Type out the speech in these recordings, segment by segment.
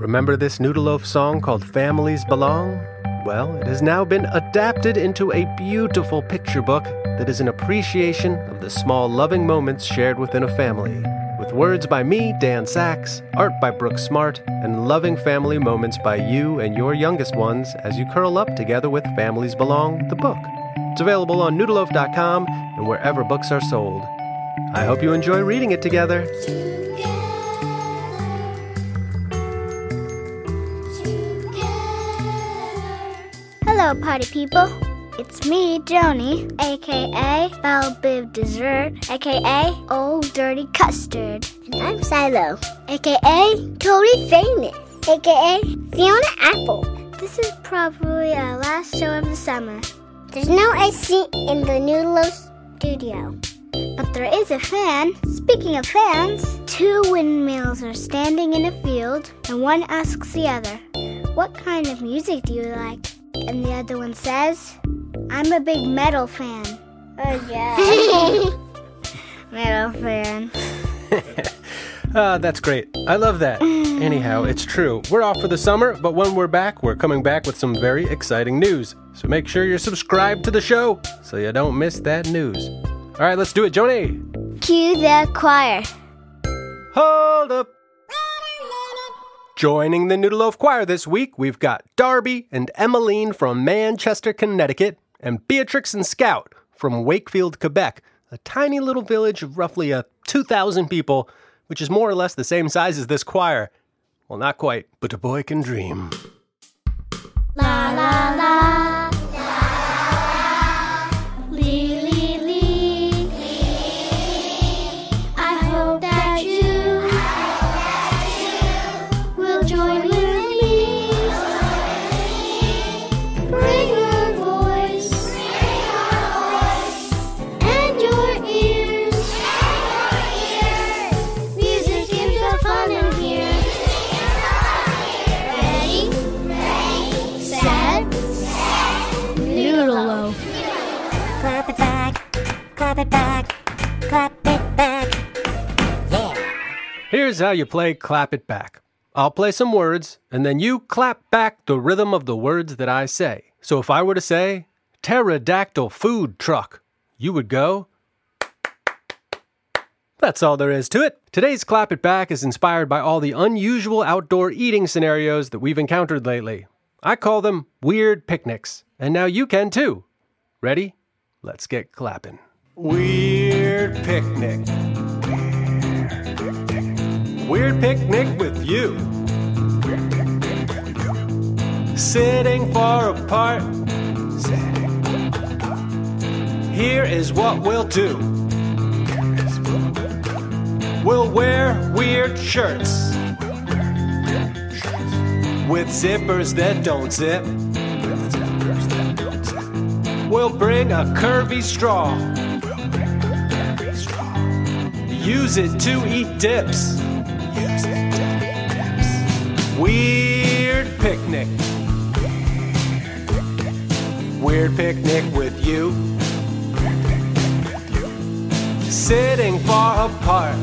Remember this Noodleloaf song called Families Belong? Well, it has now been adapted into a beautiful picture book that is an appreciation of the small loving moments shared within a family. With words by me, Dan Saks, art by Brooke Smart, and loving family moments by you and your youngest ones as you curl up together with Families Belong, the book. It's available on noodleloaf.com and wherever books are sold. I hope you enjoy reading it together. Hello, party people. It's me, Joni, aka Belle Bib Dessert, aka Old Dirty Custard. And I'm Shiloh, aka Totally Famous, aka Fiona Apple. This is probably our last show of the summer, There's no AC in the Noodle studio. but there is a fan. Speaking of fans, two windmills are standing in a field, and one asks the other, What kind of music do you like? And the other one says, I'm a big metal fan. Oh yeah. Metal fan. Ah, that's great. I love that. Anyhow, it's true. We're off for the summer, but when we're back, we're coming back with some very exciting news. So make sure you're subscribed to the show so you don't miss that news. All right, let's do it, Joni. Cue the choir. Hold up. Joining the Noodleloaf Choir this week, we've got Darby and Emmeline from Manchester, Connecticut, and Beatrix and Scout from Wakefield, Quebec, a tiny little village of roughly uh, 2,000 people, which is more or less the same size as this choir. Well, not quite, but a boy can dream. La la la. Clap it back, clap it back. Yeah. Here's how you play Clap It Back. I'll play some words, and then you clap back the rhythm of the words that I say. So if I were to say, pterodactyl food truck, you would go, That's all there is to it. Today's Clap It Back is inspired by all the unusual outdoor eating scenarios that we've encountered lately. I call them weird picnics, and now you can too. Ready? Let's get clapping. Weird picnic. Weird picnic with you. Sitting far apart. Here is what we'll do. We'll wear weird shirts with zippers that don't zip. We'll bring a curvy straw. Use it to eat dips. Weird picnic. Weird picnic with you. Sitting far apart.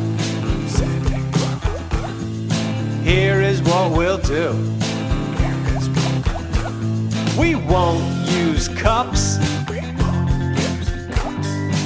Here is what we'll do. We won't use cups.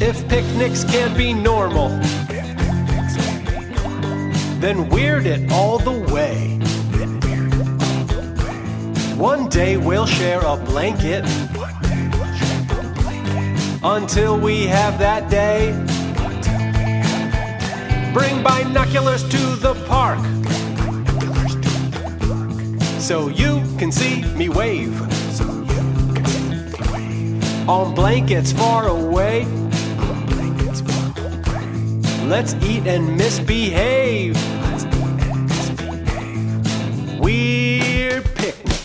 If picnics can't be normal, then weird it all the way. One day we'll share a blanket until we have that day. Bring binoculars to the park so you can see me wave on blankets far away. Let's eat and misbehave. Weird picnic.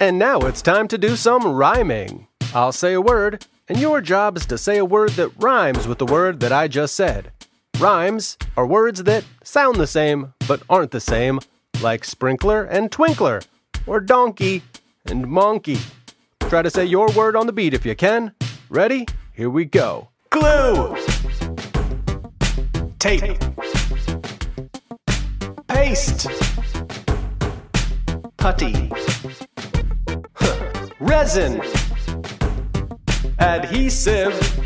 And now it's time to do some rhyming. I'll say a word, and your job is to say a word that rhymes with the word that I just said. Rhymes are words that sound the same but aren't the same, like sprinkler and twinkler, or donkey and monkey. Try to say your word on the beat if you can. Ready? Here we go. Glue! Tape! Paste! Putty! Resin! Adhesive!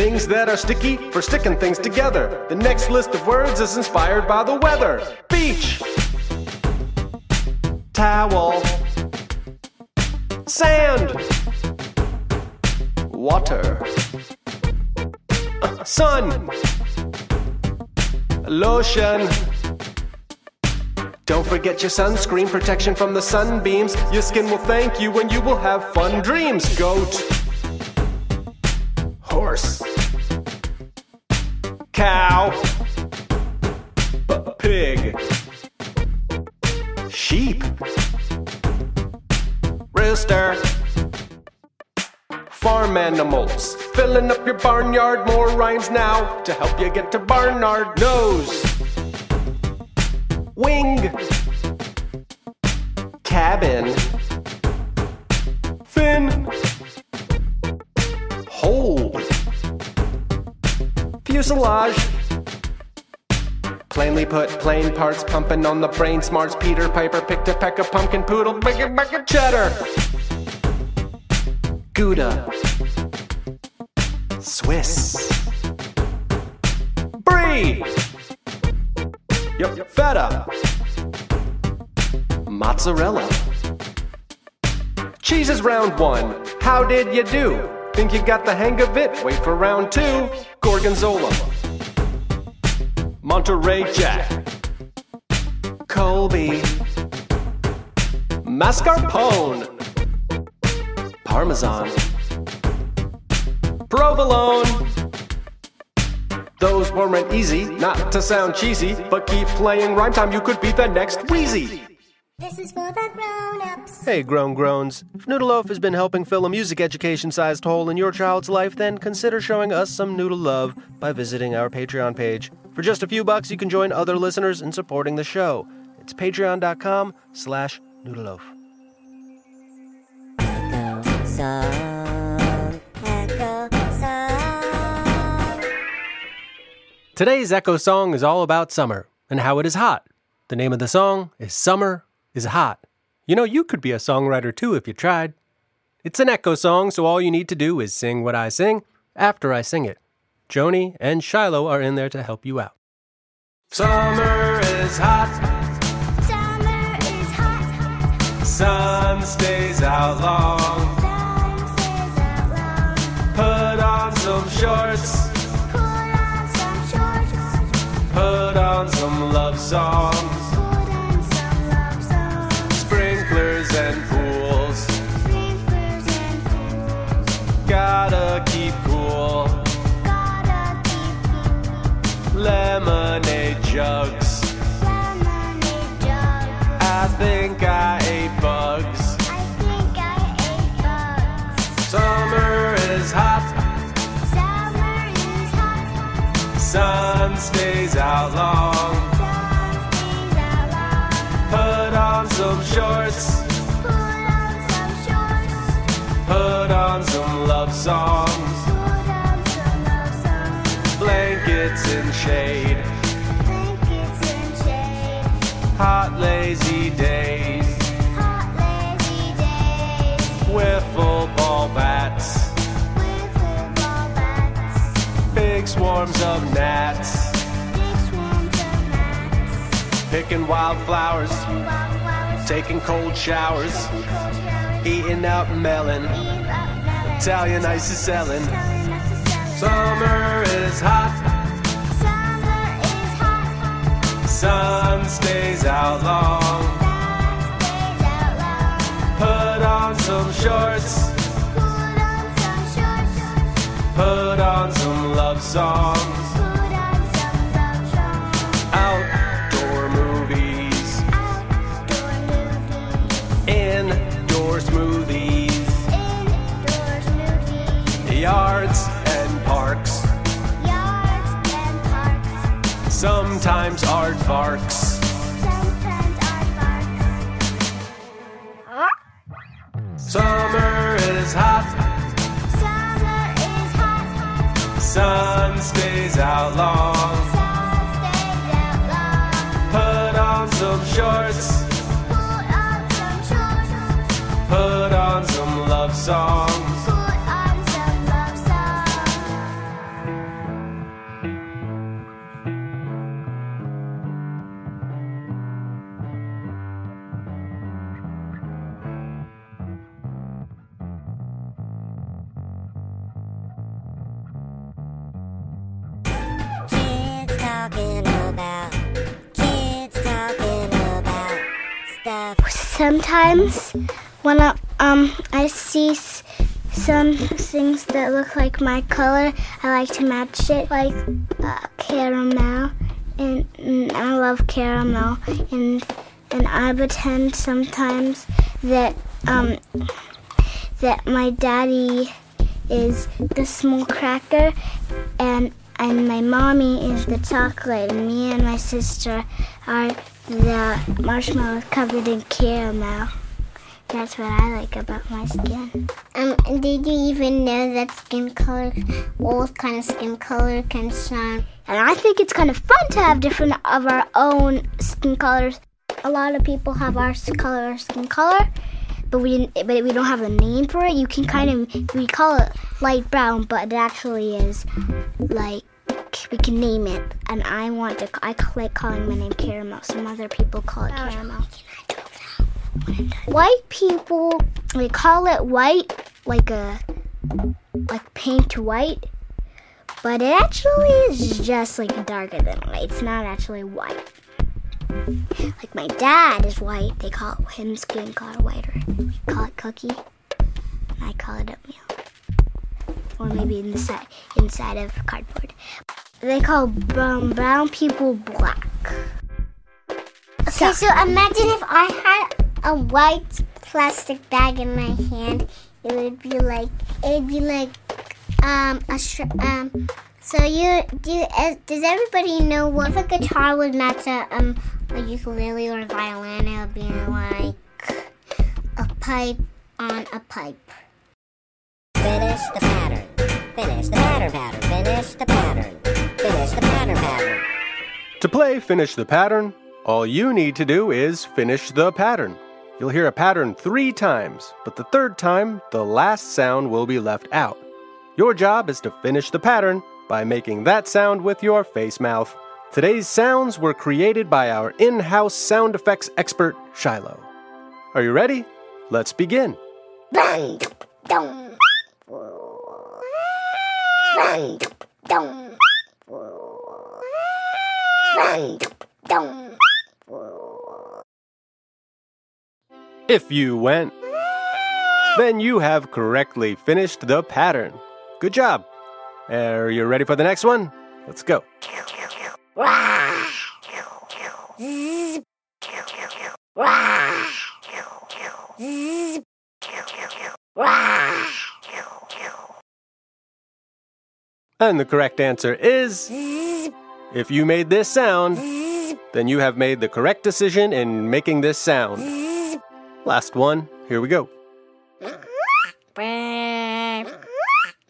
Things that are sticky for sticking things together. The next list of words is inspired by the weather. Beach! Towel! Sand! Water! Sun! Lotion! Don't forget your sunscreen protection from the sunbeams. Your skin will thank you and you will have fun dreams. Goat. Cow. Pig. Sheep. Rooster. Farm animals. Filling up your barnyard. More rhymes now to help you get to Barnard. Nose wing, cabin, fin, Plainly put, plain parts pumping on the brain smarts. Peter Piper picked a peck of pumpkin poodle, big back of cheddar. Gouda, Swiss, Brie. Yep, feta. Mozzarella. Cheese is round one. How did you do? Think you got the hang of it? Wait for round two. Gorgonzola. Monterey Jack. Colby. Mascarpone. Parmesan. Provolone. Those weren't easy, not to sound cheesy, but keep playing rhyme time, you could be the next Wheezy. This is for the grown-ups. Hey, grown groans. If Noodle Loaf has been helping fill a music education sized hole in your child's life, then consider showing us some noodle love by visiting our Patreon page. For just a few bucks, you can join other listeners in supporting the show. It's patreon.com slash noodleloaf. Echo song, echo song. Today's Echo song is all about summer and how it is hot. The name of the song is Summer is Hot. You know, you could be a songwriter too if you tried. It's an echo song, so all you need to do is sing what I sing after I sing it. Joni and Shiloh are in there to help you out. Summer is hot, Summer is hot. sun stays out long. Sun stays out long. Put on some shorts, Put on some shorts. put on some love songs. Jugs. I think I ate bugs. I think I ate bugs. Summer is hot, Summer is hot. sun stays out long. Put on some shorts, Put on some shorts. put on some love songs. Put on some love songs. Blankets in shade, hot lazy days. Hot lazy days. Wiffle ball bats, bats. big swarms of gnats. Big swarms of gnats. Picking wildflowers, taking cold showers, eating up melon. Eating up ice. Italian ice is selling. Summer is hot, sun stays out long. Put on some shorts. put on some love songs. Sometimes art barks. Sometimes. Summer is hot. Summer is hot. Sun stays out long. Sun stays out long. Put on some shorts. Put on some shorts. Put on some love songs. Sometimes when I, um I see some things that look like my color, I like to match it like uh, caramel, and, and I love caramel, and and I pretend sometimes that um that my daddy is the small cracker, and and my mommy is the chocolate, and me and my sister are the marshmallow is covered in caramel. That's what I like about my skin. Um, did you even know that skin color, all kind of skin color can shine? And I think it's kind of fun to have different of our own skin colors. A lot of people have our color, skin color, but we but we don't have a name for it. You can kind of we call it light brown, but it actually is like we can name it. And I want to I like calling my name caramel. Some other people call it oh. caramel. White people they call it white like a like paint white, but it actually is just like darker than white. It's not actually white. Like my dad is white. They call it him skin color whiter. We call it cookie. And I call it oatmeal. Or maybe in inside inside of cardboard. They call brown brown people black. Okay, so imagine if I had a white plastic bag in my hand. It would be like it would be like um a um. So you do? Uh, does everybody know what if a guitar would match a um a ukulele or a violin? It would be like a pipe on a pipe. Finish the pattern. Finish the pattern pattern. Finish the pattern. Finish the pattern pattern. To play Finish the Pattern, all you need to do is finish the pattern. You'll hear a pattern three times, but the third time, the last sound will be left out. Your job is to finish the pattern by making that sound with your face mouth. Today's sounds were created by our in house sound effects expert, Shiloh. Are you ready? Let's begin. Bang, dong. If you went, then you have correctly finished the pattern. Good job. Are you ready for the next one? Let's go. And the correct answer is if you made this sound, then you have made the correct decision in making this sound. Last one. Here we go.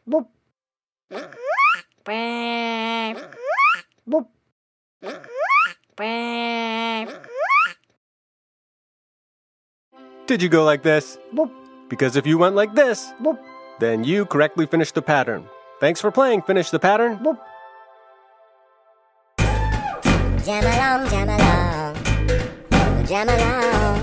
Boop. Boop. Did you go like this? Boop. Because if you went like this, then you correctly finished the pattern. Thanks for playing Finish the Pattern. Boop. Jam along, jam along. Jam along.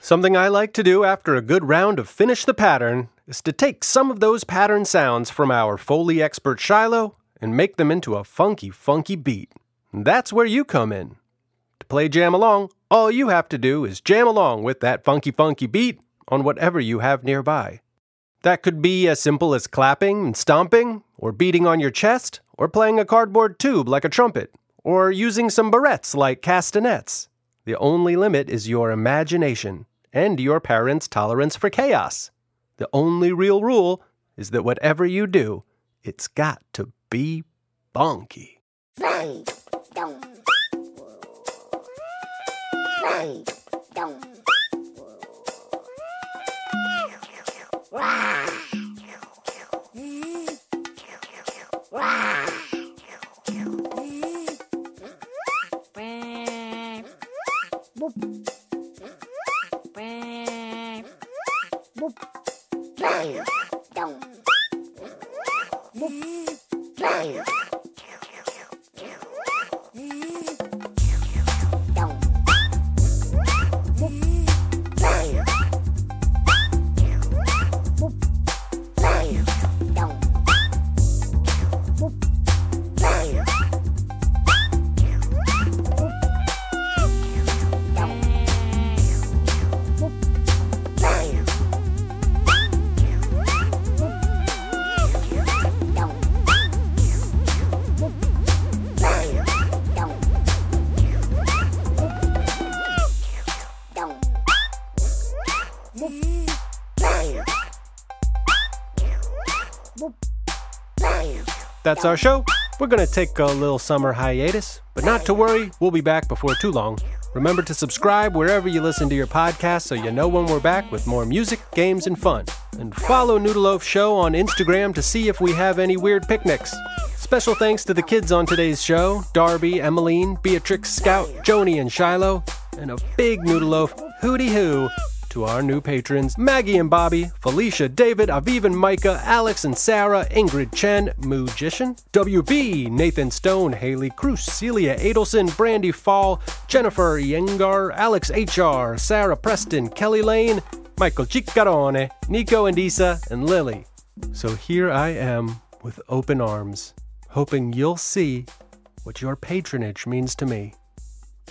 Something I like to do after a good round of Finish the Pattern is to take some of those pattern sounds from our Foley expert Shiloh and make them into a funky, funky beat. And that's where you come in. To play Jam Along, all you have to do is jam along with that funky, funky beat on whatever you have nearby. That could be as simple as clapping and stomping, or beating on your chest, or playing a cardboard tube like a trumpet, or using some barrettes like castanets. The only limit is your imagination and your parents' tolerance for chaos. The only real rule is that whatever you do, it's got to be bonky. Dong. That's our show. We're going to take a little summer hiatus, but not to worry, we'll be back before too long. Remember to subscribe wherever you listen to your podcast so you know when we're back with more music, games, and fun. And follow Noodleloaf Show on Instagram to see if we have any weird picnics. Special thanks to the kids on today's show Darby, Emmeline, Beatrix, Scout, Joni, and Shiloh. And a big Noodleloaf hooty hoo to our new patrons Maggie and Bobby, Felicia, David, Aviv and Micah, Alex and Sarah, Ingrid Chen, Magician, WB, Nathan Stone, Haley Cruz, Celia Adelson, Brandy Fall, Jennifer Yengar, Alex HR, Sarah Preston, Kelly Lane, Michael Ciccarone, Nico and Isa, and Lily. So here I am with open arms, hoping you'll see what your patronage means to me.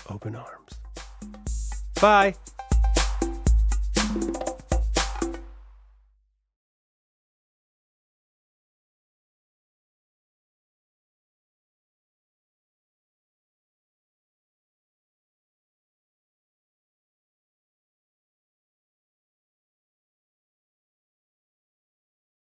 Open arms. Bye.